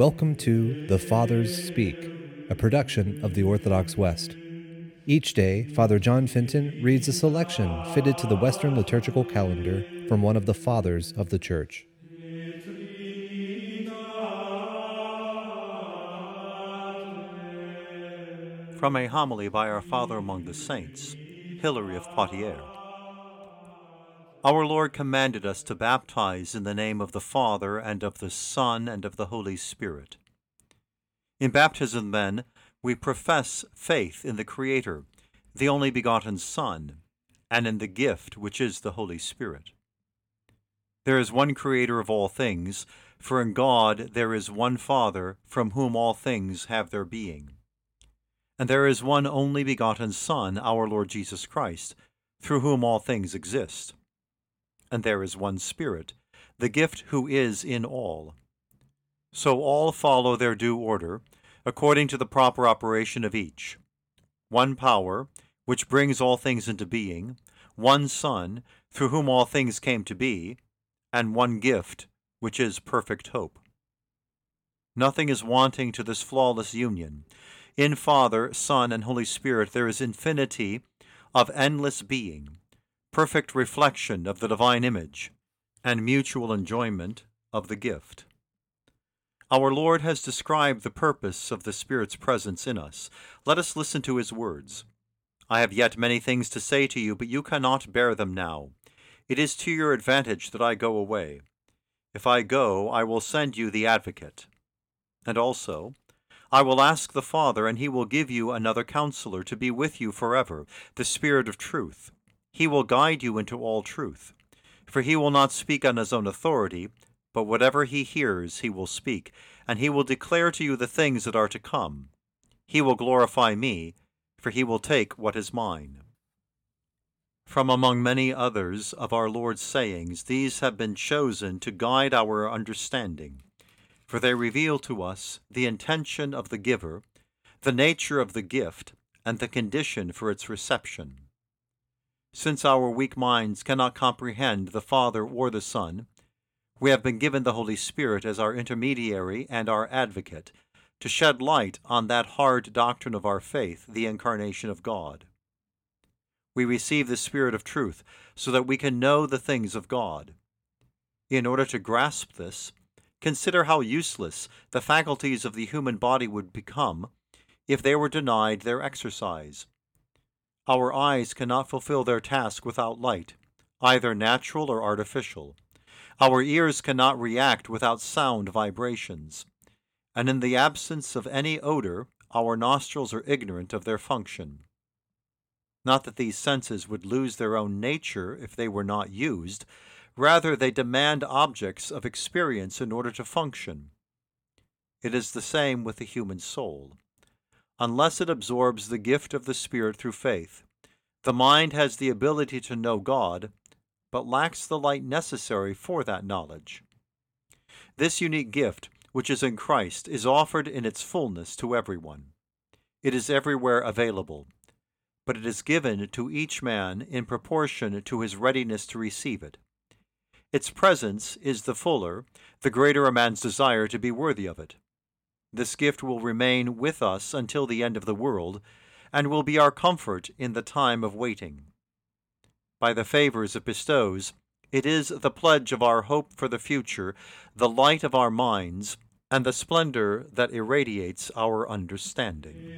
Welcome to The Fathers Speak, a production of the Orthodox West. Each day, Father John Fenton reads a selection fitted to the Western liturgical calendar from one of the Fathers of the Church. From a homily by our Father among the Saints, Hilary of Poitiers. Our Lord commanded us to baptize in the name of the Father, and of the Son, and of the Holy Spirit. In baptism, then, we profess faith in the Creator, the only begotten Son, and in the gift which is the Holy Spirit. There is one Creator of all things, for in God there is one Father, from whom all things have their being. And there is one only begotten Son, our Lord Jesus Christ, through whom all things exist and there is one Spirit, the gift who is in all. So all follow their due order, according to the proper operation of each. One power, which brings all things into being, one Son, through whom all things came to be, and one gift, which is perfect hope. Nothing is wanting to this flawless union. In Father, Son, and Holy Spirit there is infinity of endless being perfect reflection of the divine image, and mutual enjoyment of the gift. Our Lord has described the purpose of the Spirit's presence in us. Let us listen to his words. I have yet many things to say to you, but you cannot bear them now. It is to your advantage that I go away. If I go, I will send you the Advocate. And also, I will ask the Father, and he will give you another counselor to be with you forever, the Spirit of truth he will guide you into all truth. For he will not speak on his own authority, but whatever he hears he will speak, and he will declare to you the things that are to come. He will glorify me, for he will take what is mine. From among many others of our Lord's sayings, these have been chosen to guide our understanding, for they reveal to us the intention of the giver, the nature of the gift, and the condition for its reception. Since our weak minds cannot comprehend the Father or the Son, we have been given the Holy Spirit as our intermediary and our advocate to shed light on that hard doctrine of our faith, the incarnation of God. We receive the Spirit of truth so that we can know the things of God. In order to grasp this, consider how useless the faculties of the human body would become if they were denied their exercise. Our eyes cannot fulfill their task without light, either natural or artificial. Our ears cannot react without sound vibrations. And in the absence of any odor, our nostrils are ignorant of their function. Not that these senses would lose their own nature if they were not used, rather, they demand objects of experience in order to function. It is the same with the human soul unless it absorbs the gift of the Spirit through faith. The mind has the ability to know God, but lacks the light necessary for that knowledge. This unique gift, which is in Christ, is offered in its fullness to everyone. It is everywhere available, but it is given to each man in proportion to his readiness to receive it. Its presence is the fuller, the greater a man's desire to be worthy of it. This gift will remain with us until the end of the world, and will be our comfort in the time of waiting. By the favors it bestows, it is the pledge of our hope for the future, the light of our minds, and the splendor that irradiates our understanding.